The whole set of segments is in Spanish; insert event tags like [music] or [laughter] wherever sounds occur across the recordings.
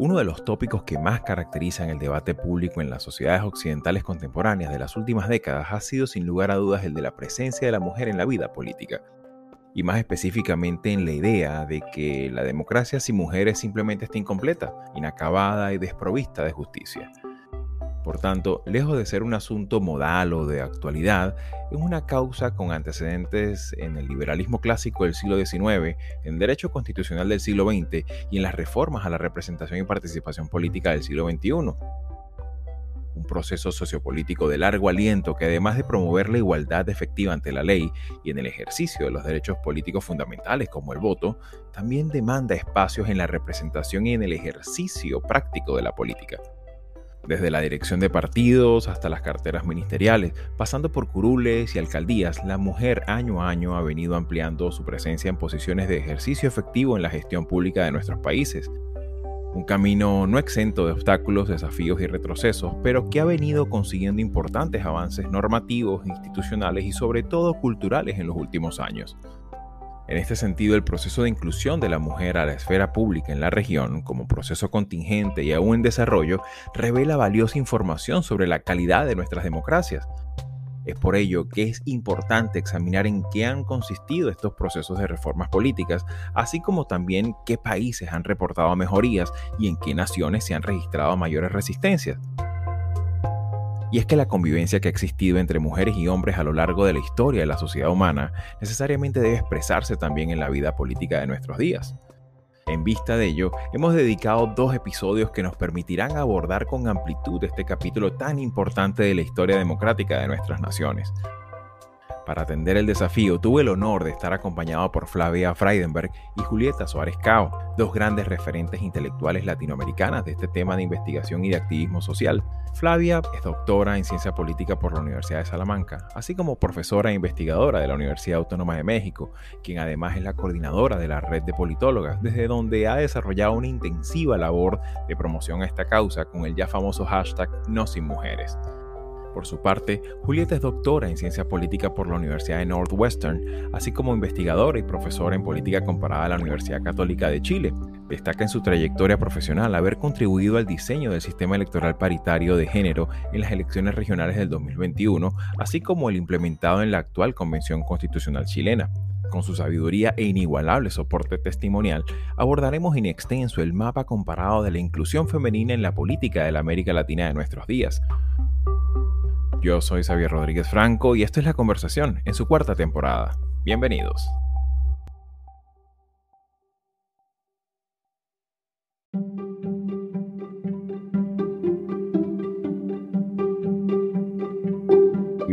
Uno de los tópicos que más caracterizan el debate público en las sociedades occidentales contemporáneas de las últimas décadas ha sido sin lugar a dudas el de la presencia de la mujer en la vida política, y más específicamente en la idea de que la democracia sin mujeres simplemente está incompleta, inacabada y desprovista de justicia. Por tanto, lejos de ser un asunto modal o de actualidad, es una causa con antecedentes en el liberalismo clásico del siglo XIX, en derecho constitucional del siglo XX y en las reformas a la representación y participación política del siglo XXI. Un proceso sociopolítico de largo aliento que además de promover la igualdad efectiva ante la ley y en el ejercicio de los derechos políticos fundamentales como el voto, también demanda espacios en la representación y en el ejercicio práctico de la política desde la dirección de partidos hasta las carteras ministeriales, pasando por curules y alcaldías, la mujer año a año ha venido ampliando su presencia en posiciones de ejercicio efectivo en la gestión pública de nuestros países. Un camino no exento de obstáculos, desafíos y retrocesos, pero que ha venido consiguiendo importantes avances normativos, institucionales y sobre todo culturales en los últimos años. En este sentido, el proceso de inclusión de la mujer a la esfera pública en la región, como proceso contingente y aún en desarrollo, revela valiosa información sobre la calidad de nuestras democracias. Es por ello que es importante examinar en qué han consistido estos procesos de reformas políticas, así como también qué países han reportado mejorías y en qué naciones se han registrado mayores resistencias. Y es que la convivencia que ha existido entre mujeres y hombres a lo largo de la historia de la sociedad humana necesariamente debe expresarse también en la vida política de nuestros días. En vista de ello, hemos dedicado dos episodios que nos permitirán abordar con amplitud este capítulo tan importante de la historia democrática de nuestras naciones, para atender el desafío, tuve el honor de estar acompañado por Flavia Freidenberg y Julieta Suárez Cao, dos grandes referentes intelectuales latinoamericanas de este tema de investigación y de activismo social. Flavia es doctora en ciencia política por la Universidad de Salamanca, así como profesora e investigadora de la Universidad Autónoma de México, quien además es la coordinadora de la red de politólogas, desde donde ha desarrollado una intensiva labor de promoción a esta causa con el ya famoso hashtag No Sin Mujeres. Por su parte, Julieta es doctora en ciencia política por la Universidad de Northwestern, así como investigadora y profesora en política comparada a la Universidad Católica de Chile. Destaca en su trayectoria profesional haber contribuido al diseño del sistema electoral paritario de género en las elecciones regionales del 2021, así como el implementado en la actual Convención Constitucional chilena. Con su sabiduría e inigualable soporte testimonial, abordaremos in extenso el mapa comparado de la inclusión femenina en la política de la América Latina de nuestros días, yo soy Xavier Rodríguez Franco y esto es La Conversación en su cuarta temporada. Bienvenidos.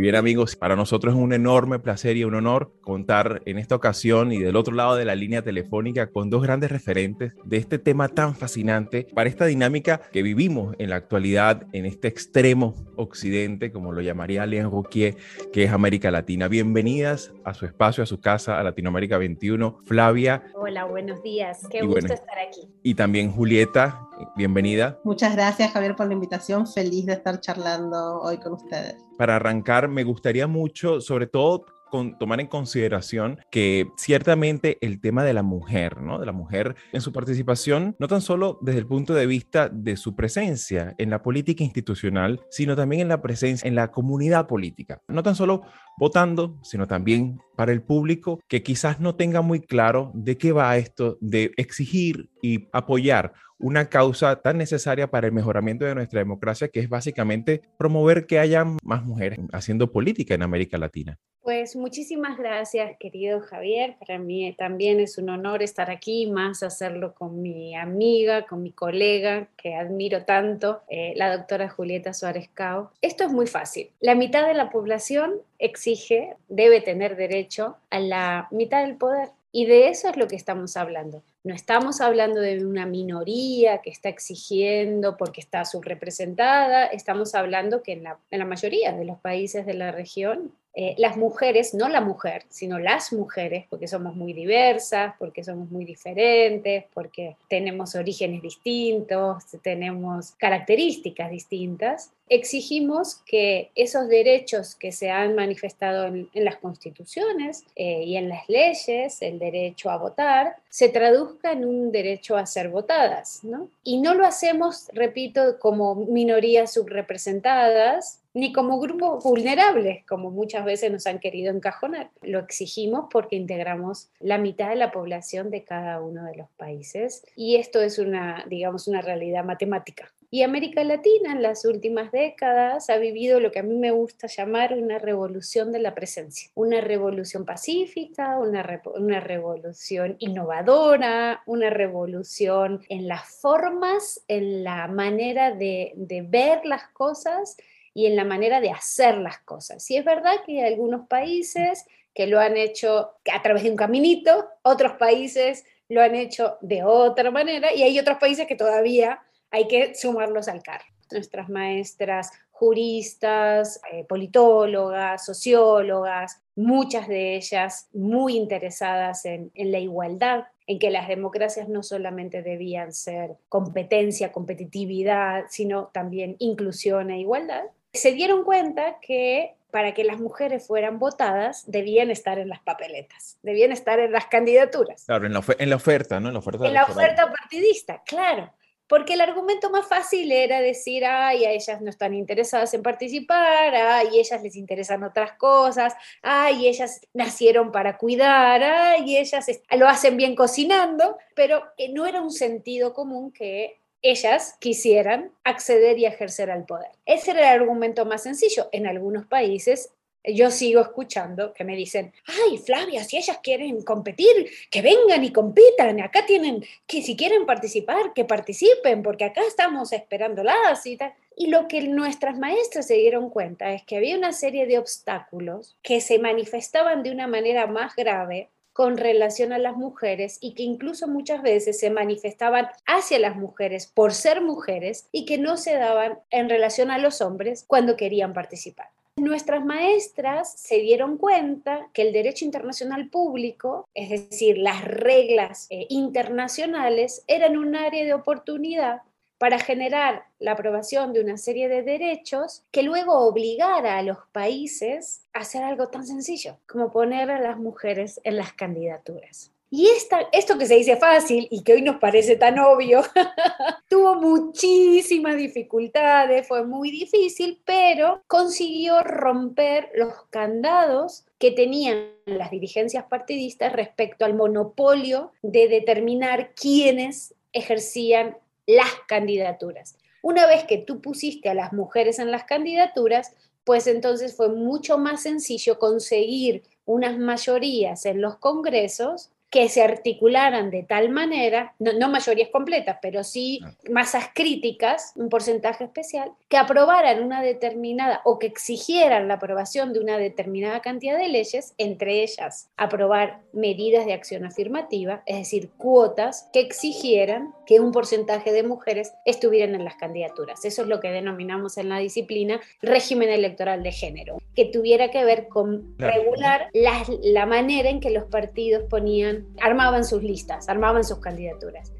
Bien amigos, para nosotros es un enorme placer y un honor contar en esta ocasión y del otro lado de la línea telefónica con dos grandes referentes de este tema tan fascinante para esta dinámica que vivimos en la actualidad en este extremo occidente, como lo llamaría Alain Rouquier, que es América Latina. Bienvenidas a su espacio, a su casa, a Latinoamérica 21. Flavia. Hola, buenos días. Qué gusto estar aquí. Y también Julieta, bienvenida. Muchas gracias Javier por la invitación. Feliz de estar charlando hoy con ustedes. Para arrancar, me gustaría mucho, sobre todo con, tomar en consideración que ciertamente el tema de la mujer, ¿no? De la mujer en su participación, no tan solo desde el punto de vista de su presencia en la política institucional, sino también en la presencia en la comunidad política. No tan solo votando, sino también para el público que quizás no tenga muy claro de qué va esto de exigir y apoyar una causa tan necesaria para el mejoramiento de nuestra democracia, que es básicamente promover que haya más mujeres haciendo política en América Latina. Pues muchísimas gracias, querido Javier. Para mí también es un honor estar aquí, más hacerlo con mi amiga, con mi colega, que admiro tanto, eh, la doctora Julieta Suárez Cao. Esto es muy fácil. La mitad de la población exige, debe tener derecho a la mitad del poder. Y de eso es lo que estamos hablando. No estamos hablando de una minoría que está exigiendo porque está subrepresentada, estamos hablando que en la, mayoría de los países de la región eh, las mujeres, no la mujer, sino las mujeres, porque somos muy diversas, porque somos muy diferentes, porque tenemos orígenes distintos, tenemos características distintas, exigimos que esos derechos que se han manifestado en, las constituciones eh, y en las leyes, el derecho a votar, se traduzca en un derecho a ser votadas. ¿no? Y no lo hacemos, repito, como minorías subrepresentadas, ni como grupos vulnerables, como muchas veces nos han querido encajonar. Lo exigimos porque integramos la mitad de la población de cada uno de los países y esto es una, digamos, una realidad matemática. Y América Latina en las últimas décadas ha vivido lo que a mí me gusta llamar una revolución de la presencia, una revolución pacífica, una, una revolución innovadora, una revolución en las formas, en la manera de, de ver las cosas y en la manera de hacer las cosas. Y es verdad que hay algunos países que lo han hecho a través de un caminito, otros países lo han hecho de otra manera y hay otros países que todavía hay que sumarlos al carro. Nuestras maestras juristas, eh, politólogas, sociólogas, muchas de ellas muy interesadas en, en la igualdad, en que las democracias no solamente debían ser competencia, competitividad, sino también inclusión e igualdad se dieron cuenta que para que las mujeres fueran votadas debían estar en las papeletas, debían estar en las candidaturas. Claro, en la, oferta, ¿no? En la oferta, en la oferta partidista, claro. Porque el argumento más fácil era decir, ay, a ellas no están interesadas en participar, ay, ellas les interesan otras cosas, ay, ellas nacieron para cuidar, ay, ellas lo hacen bien cocinando, pero no era un sentido común que ellas quisieran acceder y ejercer al poder. Ese era el argumento más sencillo. En algunos países yo sigo escuchando que me dicen, ay, Flavia, si ellas quieren competir, que vengan y compitan, acá tienen, que si quieren participar, que participen, porque acá estamos esperándolas y tal. Y lo que nuestras maestras se dieron cuenta es que había una serie de obstáculos que se manifestaban de una manera más grave con relación a las mujeres y que incluso muchas veces se manifestaban hacia las mujeres por ser mujeres y que no se daban en relación a los hombres cuando querían participar. Nuestras maestras se dieron cuenta que el derecho internacional público, es decir, las reglas eh, internacionales, eran un área de oportunidad para generar la aprobación de una serie de derechos que luego obligara a los países a hacer algo tan sencillo como poner a las mujeres en las candidaturas. Y esta, esto que se dice fácil y que hoy nos parece tan obvio, [laughs] tuvo muchísimas dificultades, fue muy difícil, pero consiguió romper los candados que tenían las dirigencias partidistas respecto al monopolio de determinar quiénes ejercían las candidaturas. Una vez que tú pusiste a las mujeres en las candidaturas, pues entonces fue mucho más sencillo conseguir unas mayorías en los congresos que se articularan de tal manera, no, mayorías completas, pero sí masas críticas, un porcentaje especial, que aprobaran una determinada o que exigieran la aprobación de una determinada cantidad de leyes, entre ellas aprobar medidas de acción afirmativa, es decir, cuotas que exigieran que un porcentaje de mujeres estuvieran en las candidaturas. Eso es lo que denominamos en la disciplina régimen electoral de género, que tuviera que ver con regular la, la manera en que los partidos ponían armaban sus listas, armaban sus candidaturas.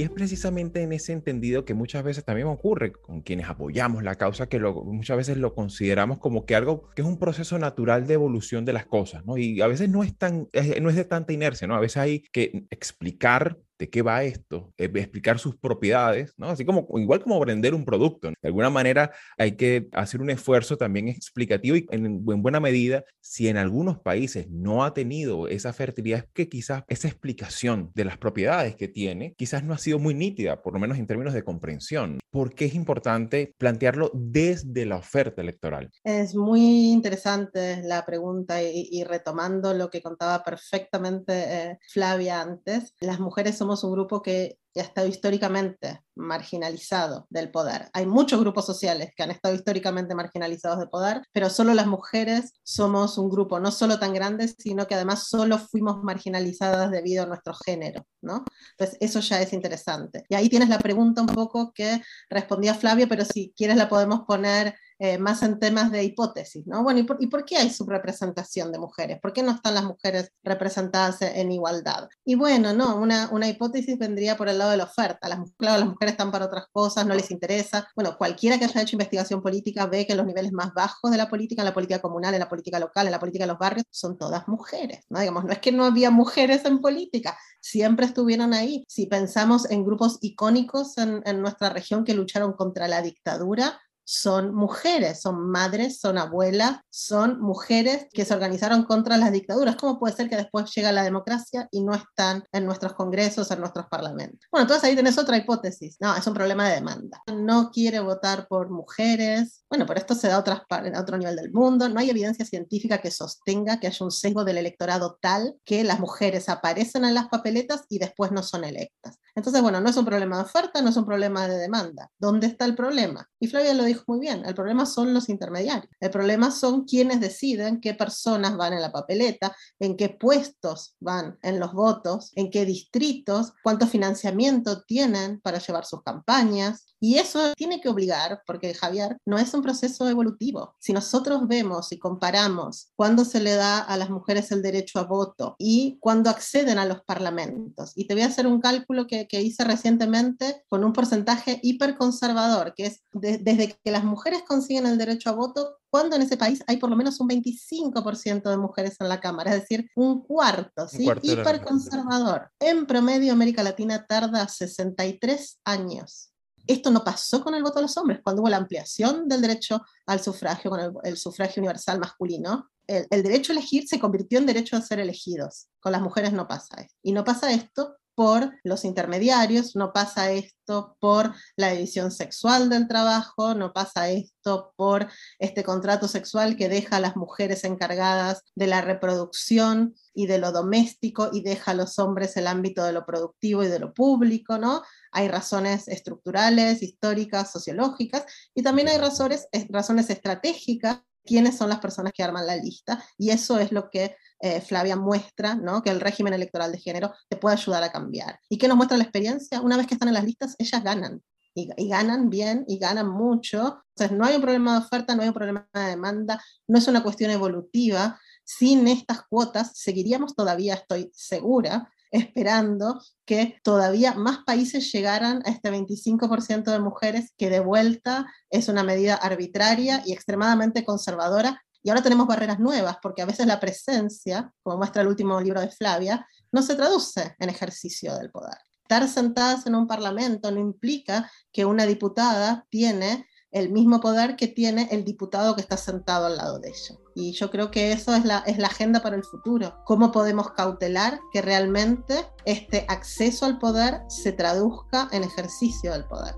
Y es precisamente en ese entendido que muchas veces también ocurre con quienes apoyamos la causa, que muchas veces lo consideramos como que algo que es un proceso natural de evolución de las cosas, ¿no? Y a veces no es, tan, no es de tanta inercia, ¿no? A veces hay que explicar de qué va esto, eh, explicar sus propiedades, ¿no? Así como, igual como vender un producto. De alguna manera hay que hacer un esfuerzo también explicativo y en, en, buena medida, si en algunos países no ha tenido esa fertilidad, es que quizás esa explicación de las propiedades que tiene, quizás no ha sido muy nítida, por lo menos en términos de comprensión. ¿Por qué es importante plantearlo desde la oferta electoral? Es muy interesante la pregunta y, retomando lo que contaba perfectamente eh, Flavia antes, las mujeres somos somos un grupo que ha estado históricamente marginalizado del poder. Hay muchos grupos sociales que han estado históricamente marginalizados del poder, pero solo las mujeres somos un grupo no solo tan grande, sino que además solo fuimos marginalizadas debido a nuestro género, ¿no? Entonces, eso ya es interesante. Y ahí tienes la pregunta un poco que respondía Flavia, pero si quieres la podemos poner eh, más en temas de hipótesis, ¿no? Bueno, ¿y por, ¿y por, qué hay subrepresentación de mujeres? ¿Por qué no están las mujeres representadas en igualdad? Y bueno, no, una, una hipótesis vendría por el lado de la oferta. Las, claro, las mujeres están para otras cosas, no les interesa. Bueno, cualquiera que haya hecho investigación política ve que los niveles más bajos de la política, en la política comunal, en la política local, en la política de los barrios, son todas mujeres, ¿no? Digamos, no es que no había mujeres en política, siempre estuvieron ahí. Si pensamos en grupos icónicos en, en nuestra región que lucharon contra la dictadura, son mujeres, son madres, son abuelas, son mujeres que se organizaron contra las dictaduras. ¿Cómo puede ser que después llega la democracia y no están en nuestros congresos, en nuestros parlamentos? Bueno, entonces ahí tenés otra hipótesis. No, es un problema de demanda. No quiere votar por mujeres. Bueno, pero esto se da a, otras, a otro nivel del mundo. No hay evidencia científica que sostenga que haya un sesgo del electorado tal que las mujeres aparecen en las papeletas y después no son electas. Entonces, bueno, no es un problema de oferta, no es un problema de demanda. ¿Dónde está el problema? Y Flavia lo dijo muy bien, el problema son los intermediarios. El problema son quienes deciden qué personas van en la papeleta, en qué puestos van en los votos, en qué distritos, cuánto financiamiento tienen para llevar sus campañas. Y eso tiene que obligar, porque Javier, no es un proceso evolutivo. Si nosotros vemos y comparamos cuándo se le da a las mujeres el derecho a voto y cuándo acceden a los parlamentos, y te voy a hacer un cálculo que, que hice recientemente con un porcentaje hiperconservador, que es desde que las mujeres consiguen el derecho a voto, cuando en ese país hay por lo menos un 25% de mujeres en la Cámara, es decir, un cuarto, ¿sí? hiperconservador. En promedio, América Latina tarda 63 años esto no pasó con el voto de los hombres. Cuando hubo la ampliación del derecho al sufragio, con el, sufragio universal masculino, el, derecho a elegir se convirtió en derecho a ser elegidos. Con las mujeres no pasa esto. Y no pasa esto por los intermediarios, no pasa esto por la división sexual del trabajo, no pasa esto por este contrato sexual que deja a las mujeres encargadas de la reproducción y de lo doméstico y deja a los hombres el ámbito de lo productivo y de lo público, ¿no? Hay razones estructurales, históricas, sociológicas y también hay razones, razones estratégicas quiénes son las personas que arman la lista y eso es lo que eh, Flavia muestra, ¿no? que el régimen electoral de género te puede ayudar a cambiar. ¿Y qué nos muestra la experiencia? Una vez que están en las listas, ellas ganan. Y, y, ganan bien y ganan mucho. Entonces, no hay un problema de oferta, no hay un problema de demanda, no es una cuestión evolutiva. Sin estas cuotas, seguiríamos todavía, estoy segura, esperando que todavía más países llegaran a este 25% de mujeres, que de vuelta es una medida arbitraria y extremadamente conservadora. Y ahora tenemos barreras nuevas, porque a veces la presencia, como muestra el último libro de Flavia, no se traduce en ejercicio del poder. Estar sentadas en un parlamento no implica que una diputada tiene el mismo poder que tiene el diputado que está sentado al lado de ella. Y yo creo que eso es la, es la agenda para el futuro. ¿Cómo podemos cautelar que realmente este acceso al poder se traduzca en ejercicio del poder?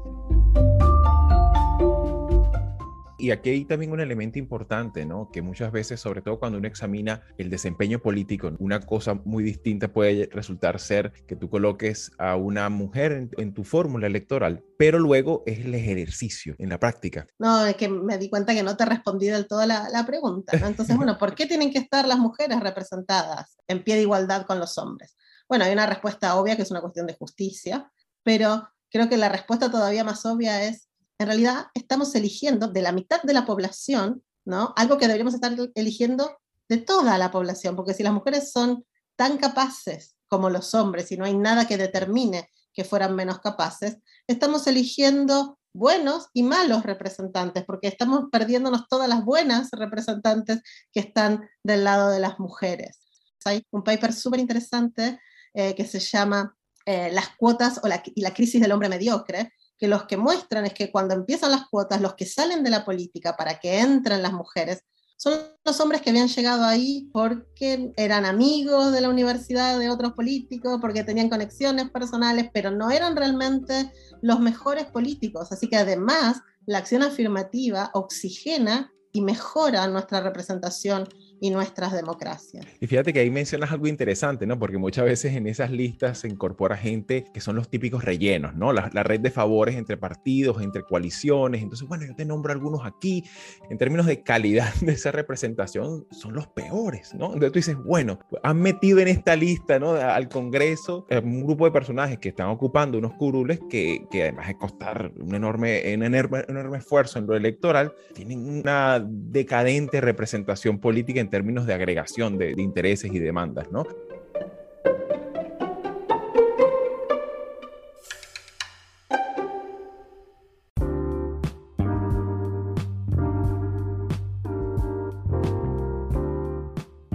Y aquí hay también un elemento importante, ¿no? Que muchas veces, sobre todo cuando uno examina el desempeño político, una cosa muy distinta puede resultar ser que tú coloques a una mujer en, tu fórmula electoral, pero luego es el ejercicio en la práctica. No, es que me di cuenta que no te respondí del todo la, la pregunta, ¿no? Entonces, [laughs] bueno, ¿por qué tienen que estar las mujeres representadas en pie de igualdad con los hombres? Bueno, hay una respuesta obvia que es una cuestión de justicia, pero creo que la respuesta todavía más obvia es en realidad estamos eligiendo de la mitad de la población, ¿no? Algo que deberíamos estar eligiendo de toda la población, porque si las mujeres son tan capaces como los hombres y no hay nada que determine que fueran menos capaces, estamos eligiendo buenos y malos representantes, porque estamos perdiéndonos todas las buenas representantes que están del lado de las mujeres. Hay un paper súper interesante eh, que se llama eh, Las cuotas o y la crisis del hombre mediocre, que los que muestran es que cuando empiezan las cuotas, los que salen de la política para que entren las mujeres, son los hombres que habían llegado ahí porque eran amigos de la universidad de otros políticos, porque tenían conexiones personales, pero no eran realmente los mejores políticos. Así que además la acción afirmativa oxigena y mejora nuestra representación y nuestras democracias. Y fíjate que ahí mencionas algo interesante, ¿no? Porque muchas veces en esas listas se incorpora gente que son los típicos rellenos, ¿no? La, red de favores entre partidos, entre coaliciones. Entonces, bueno, yo te nombro algunos aquí. En términos de calidad de esa representación, son los peores, ¿no? Entonces tú dices, bueno, han metido en esta lista, ¿no? Al Congreso eh, un grupo de personajes que están ocupando unos curules que, que además de costar un enorme, un enorme, un enorme esfuerzo en lo electoral, tienen una decadente representación política en términos de agregación de, intereses y demandas, ¿no?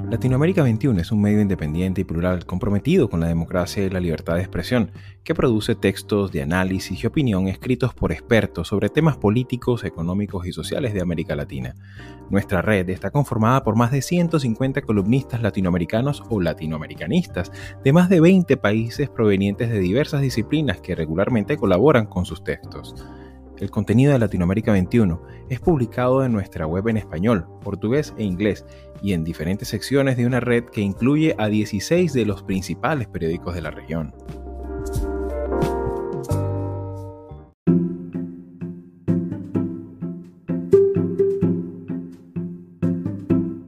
Latinoamérica 21 es un medio independiente y plural comprometido con la democracia y la libertad de expresión, que produce textos de análisis y opinión escritos por expertos sobre temas políticos, económicos y sociales de América Latina. Nuestra red está conformada por más de 150 columnistas latinoamericanos o latinoamericanistas de más de 20 países provenientes de diversas disciplinas que regularmente colaboran con sus textos. El contenido de Latinoamérica 21 es publicado en nuestra web en español, portugués e inglés y en diferentes secciones de una red que incluye a 16 de los principales periódicos de la región.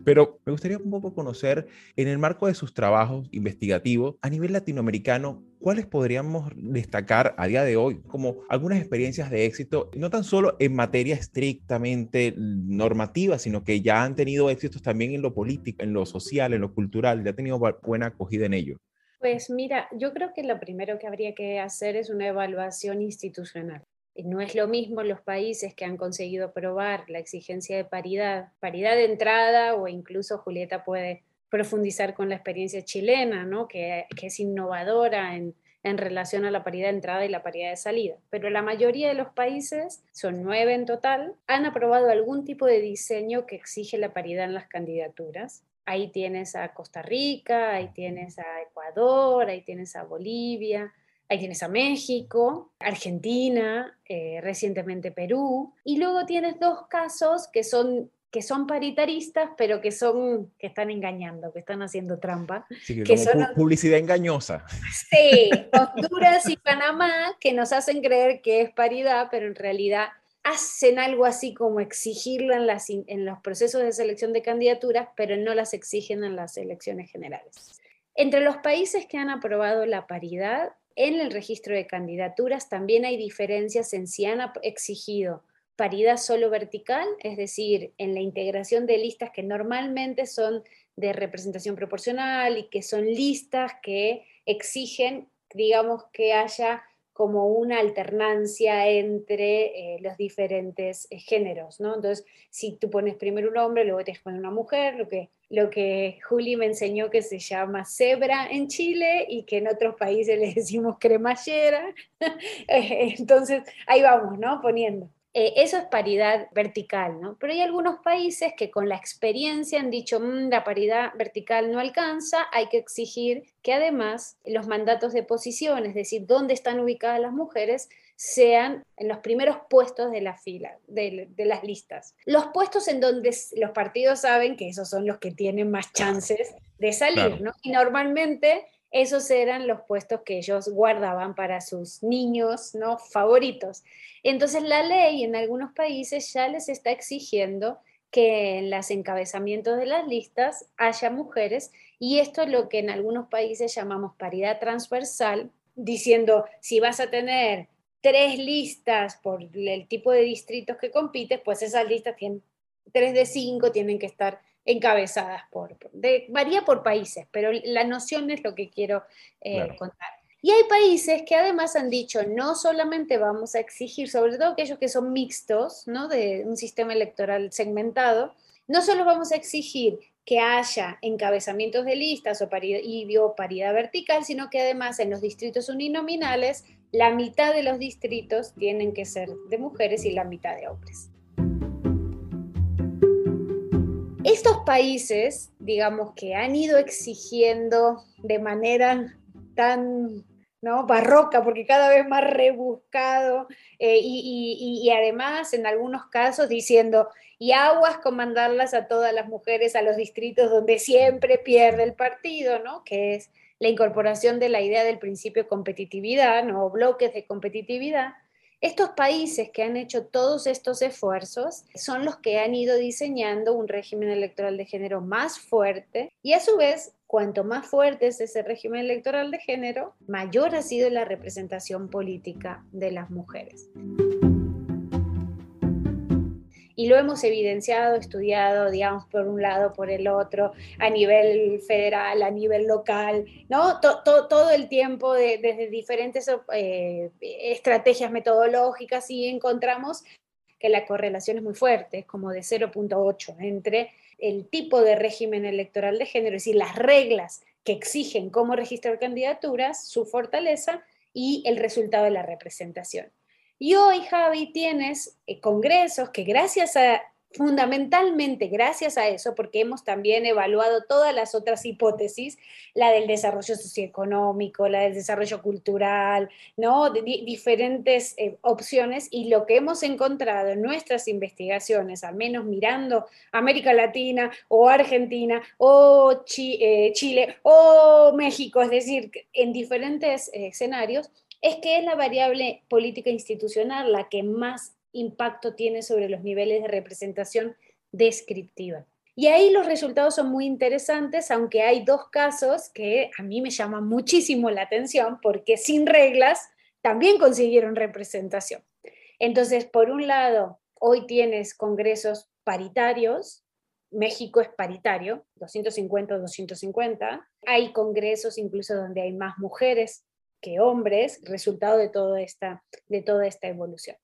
Pero me gustaría un poco conocer, en el marco de sus trabajos investigativos a nivel latinoamericano, ¿cuáles podríamos destacar a día de hoy como algunas experiencias de éxito, no tan solo en materia estrictamente normativa, sino que ya han tenido éxitos también en lo político, en lo social, en lo cultural, ya han tenido buena acogida en ello? Pues mira, yo creo que lo primero que habría que hacer es una evaluación institucional. No es lo mismo los países que han conseguido aprobar la exigencia de paridad, paridad de entrada o incluso Julieta puede profundizar con la experiencia chilena, ¿no? que, es innovadora en, en relación a la paridad de entrada y la paridad de salida. Pero la mayoría de los países, son nueve en total, han aprobado algún tipo de diseño que exige la paridad en las candidaturas. Ahí tienes a Costa Rica, ahí tienes a Ecuador, ahí tienes a Bolivia, Ahí tienes a México, Argentina, eh, recientemente Perú, y luego tienes dos casos que son que son paritaristas, pero que son que están engañando, que están haciendo trampa. que, son publicidad engañosa. Sí, [laughs] Honduras y Panamá, que nos hacen creer que es paridad, pero en realidad hacen algo así como exigirlo en, las, en los procesos de selección de candidaturas, pero no las exigen en las elecciones generales. Entre los países que han aprobado la paridad en el registro de candidaturas también hay diferencias en si han exigido paridad solo vertical, es decir, en la integración de listas que normalmente son de representación proporcional y que son listas que exigen, digamos, que haya como una alternancia entre eh, los diferentes eh, géneros, ¿no? Entonces, si tú pones primero un hombre, luego tienes que una mujer, lo que, lo que Juli me enseñó que se llama cebra en Chile y que en otros países [laughs] le decimos cremallera. [laughs] Entonces, ahí vamos, ¿no? Poniendo. Eh, eso es paridad vertical, ¿no? Pero hay algunos países que con la experiencia han dicho, mm, la paridad vertical no alcanza, hay que exigir que además los mandatos de posición, es decir, dónde están ubicadas las mujeres, sean en los primeros puestos de la fila, de, las listas. Los puestos en donde los partidos saben que esos son los que tienen más chances de salir, ¿no? Y normalmente esos eran los puestos que ellos guardaban para sus niños ¿no? favoritos. Entonces la ley en algunos países ya les está exigiendo que en los encabezamientos de las listas haya mujeres y esto es lo que en algunos países llamamos paridad transversal, diciendo si vas a tener tres listas por el tipo de distritos que compites, pues esas listas tienen tres de cinco tienen que estar encabezadas por, varía por países, pero la noción es lo que quiero eh, contar. Y hay países que además han dicho, no solamente vamos a exigir, sobre todo aquellos que son mixtos, ¿no? de un sistema electoral segmentado, no solo vamos a exigir que haya encabezamientos de listas o paridad, y o paridad vertical, sino que además en los distritos uninominales la mitad de los distritos tienen que ser de mujeres y la mitad de hombres. Estos países, digamos, que han ido exigiendo de manera tan ¿no? barroca, porque cada vez más rebuscado, eh, y, y, además en algunos casos diciendo, y aguas con mandarlas a todas las mujeres a los distritos donde siempre pierde el partido, ¿no? que es la incorporación de la idea del principio de competitividad, ¿no? bloques de competitividad. Estos países que han hecho todos estos esfuerzos son los que han ido diseñando un régimen electoral de género más fuerte y a su vez cuanto más fuerte es ese régimen electoral de género, mayor ha sido la representación política de las mujeres. Y lo hemos evidenciado, estudiado, digamos, por un lado, por el otro, a nivel federal, a nivel local, ¿no? todo el tiempo desde diferentes eh, estrategias metodológicas y encontramos que la correlación es muy fuerte, es como de 0.8 entre el tipo de régimen electoral de género, es decir, las reglas que exigen cómo registrar candidaturas, su fortaleza y el resultado de la representación. Y hoy, Javi, tienes eh, congresos que gracias a fundamentalmente gracias a eso, porque hemos también evaluado todas las otras hipótesis, la del desarrollo socioeconómico, la del desarrollo cultural, ¿no? Diferentes eh, opciones y lo que hemos encontrado en nuestras investigaciones, al menos mirando América Latina o Argentina o eh, Chile o México, es decir, en diferentes escenarios, es que es la variable política institucional la que más impacto tiene sobre los niveles de representación descriptiva. Y ahí los resultados son muy interesantes, aunque hay dos casos que a mí me llaman muchísimo la atención porque sin reglas también consiguieron representación. Entonces, por un lado, hoy tienes congresos paritarios, México es paritario, 250-250, hay congresos incluso donde hay más mujeres que hombres, resultado de, toda esta, de toda esta evolución.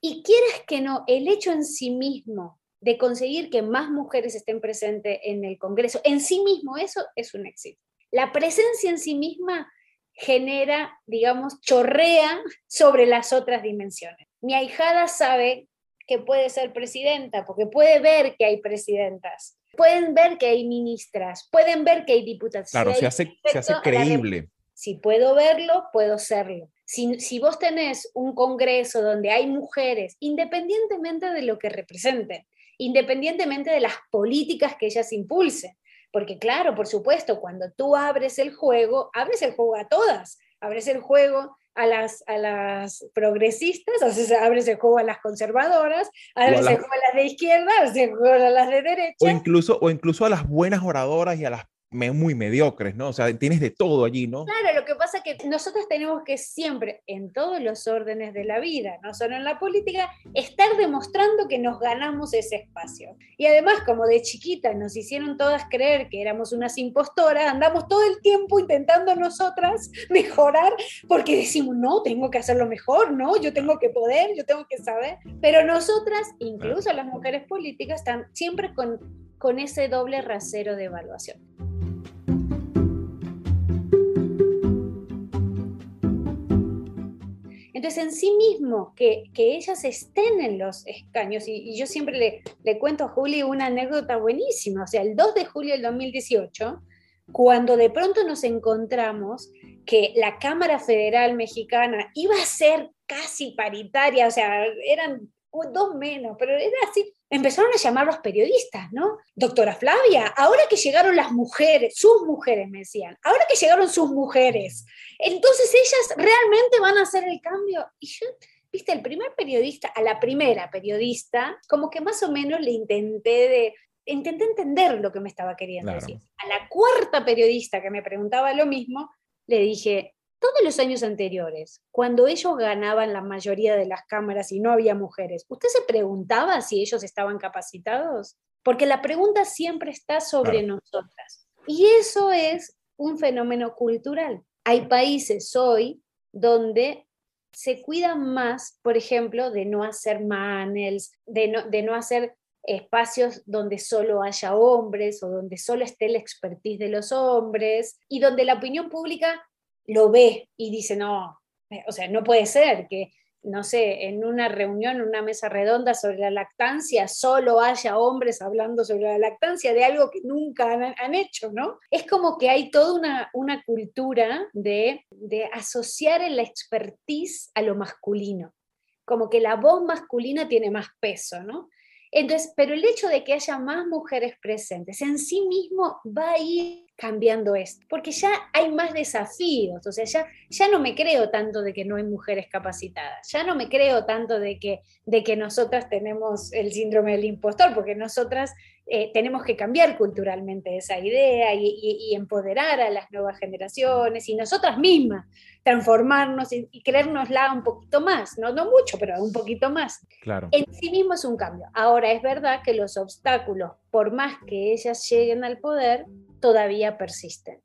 Y quieres que no, el hecho en sí mismo de conseguir que más mujeres estén presentes en el Congreso, en sí mismo eso es un éxito. La presencia en sí misma genera, digamos, chorrea sobre las otras dimensiones. Mi ahijada sabe que puede ser presidenta, porque puede ver que hay presidentas, pueden ver que hay ministras, pueden ver que hay diputadas. Claro, se, hace, se hace creíble. Si puedo verlo, puedo serlo. Si, vos tenés un congreso donde hay mujeres, independientemente de lo que representen, independientemente de las políticas que ellas impulsen, porque claro, por supuesto, cuando tú abres el juego, abres el juego a todas, abres el juego a las, a las progresistas, abres el juego a las conservadoras, abres el juego a las de izquierda, abres el juego a las de derecha. O incluso, o incluso a las buenas oradoras y a las muy mediocres, ¿no? O sea, tienes de todo allí, ¿no? Claro, lo que pasa es que nosotros tenemos que siempre, en todos los órdenes de la vida, no solo en la política, estar demostrando que nos ganamos ese espacio. Y además, como de chiquita nos hicieron todas creer que éramos unas impostoras, andamos todo el tiempo intentando nosotras [laughs] mejorar porque decimos, no, tengo que hacerlo mejor, no, yo tengo que poder, yo tengo que saber. Pero nosotras, incluso las mujeres políticas, están siempre con, con ese doble rasero de evaluación. Entonces, en sí mismo, que, ellas estén en los escaños, y, yo siempre le, le, cuento a Juli una anécdota buenísima, o sea, el 2 de julio del 2018, cuando de pronto nos encontramos que la Cámara Federal Mexicana iba a ser casi paritaria, o sea, eran dos menos, pero era así. Empezaron a llamar los periodistas, ¿no? Doctora Flavia, ahora que llegaron las mujeres, sus mujeres me decían, ahora que llegaron sus mujeres, entonces ellas realmente van a hacer el cambio. Y yo, viste, el primer periodista, a la primera periodista, como que más o menos le intenté de, intenté entender lo que me estaba queriendo decir. A la cuarta periodista que me preguntaba lo mismo, le dije, todos los años anteriores, cuando ellos ganaban la mayoría de las cámaras y no había mujeres, ¿usted se preguntaba si ellos estaban capacitados? Porque la pregunta siempre está sobre nosotras. Y eso es un fenómeno cultural. Hay países hoy donde se cuidan más, por ejemplo, de no hacer manels, de no, de no hacer espacios donde solo haya hombres o donde solo esté la expertise de los hombres y donde la opinión pública lo ve y dice, no, eh, o sea, no puede ser que no sé, en una reunión, en una mesa redonda sobre la lactancia, solo haya hombres hablando sobre la lactancia de algo que nunca han, hecho, ¿no? Es como que hay toda una, una cultura de, de asociar la expertise a lo masculino, como que la voz masculina tiene más peso, ¿no? Entonces, pero el hecho de que haya más mujeres presentes en sí mismo va a ir cambiando esto, porque ya hay más desafíos, o sea, ya, ya no me creo tanto de que no hay mujeres capacitadas, ya no me creo tanto de que, de que nosotras tenemos el síndrome del impostor, porque nosotras eh, tenemos que cambiar culturalmente esa idea y, empoderar a las nuevas generaciones y nosotras mismas transformarnos y, y creérnosla un poquito más, no, no mucho, pero un poquito más. Claro. En sí mismo es un cambio. Ahora es verdad que los obstáculos, por más que ellas lleguen al poder, todavía persisten.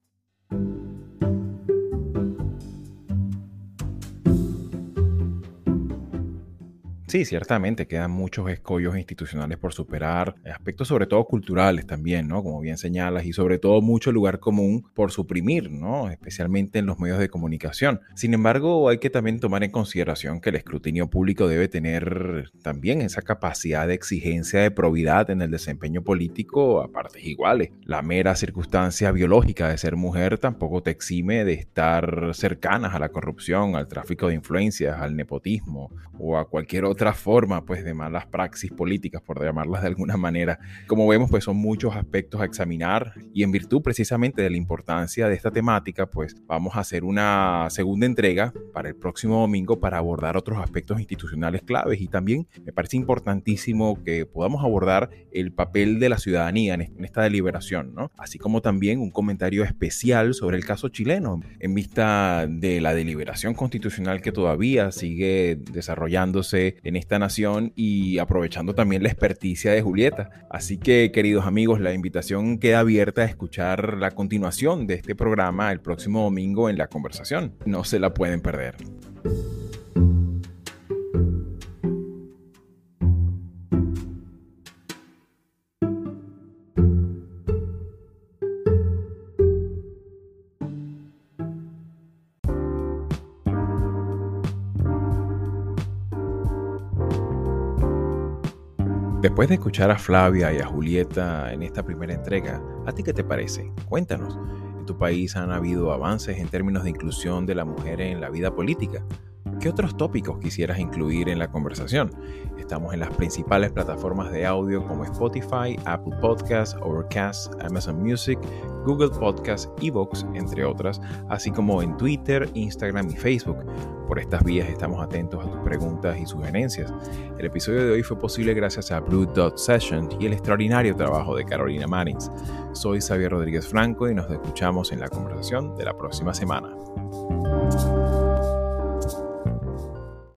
Sí, ciertamente quedan muchos escollos institucionales por superar, aspectos sobre todo culturales también, ¿no? Como bien señalas, y sobre todo mucho lugar común por suprimir, ¿no? Especialmente en los medios de comunicación. Sin embargo, hay que también tomar en consideración que el escrutinio público debe tener también esa capacidad de exigencia de probidad en el desempeño político a partes iguales. La mera circunstancia biológica de ser mujer tampoco te exime de estar cercanas a la corrupción, al tráfico de influencias, al nepotismo o a cualquier otra forma pues de malas praxis políticas, por llamarlas de alguna manera. Como vemos, pues son muchos aspectos a examinar y en virtud precisamente de la importancia de esta temática, pues vamos a hacer una segunda entrega para el próximo domingo para abordar otros aspectos institucionales claves y también me parece importantísimo que podamos abordar el papel de la ciudadanía en esta deliberación, ¿no? Así como también un comentario especial sobre el caso chileno en vista de la deliberación constitucional que todavía sigue desarrollándose en esta nación y aprovechando también la experticia de Julieta. Así que, queridos amigos, la invitación queda abierta a escuchar la continuación de este programa el próximo domingo en la conversación. No se la pueden perder. Después de escuchar a Flavia y a Julieta en esta primera entrega, ¿a ti qué te parece? Cuéntanos. ¿En tu país han habido avances en términos de inclusión de la mujer en la vida política? ¿Qué otros tópicos quisieras incluir en la conversación? Estamos en las principales plataformas de audio como Spotify, Apple Podcasts, Overcast, Amazon Music, Google Podcasts, Evox, entre otras, así como en Twitter, Instagram y Facebook. Por estas vías estamos atentos a tus preguntas y sugerencias. El episodio de hoy fue posible gracias a Blue Dot Session y el extraordinario trabajo de Carolina Marins. Soy Xavier Rodríguez Franco y nos escuchamos en la conversación de la próxima semana.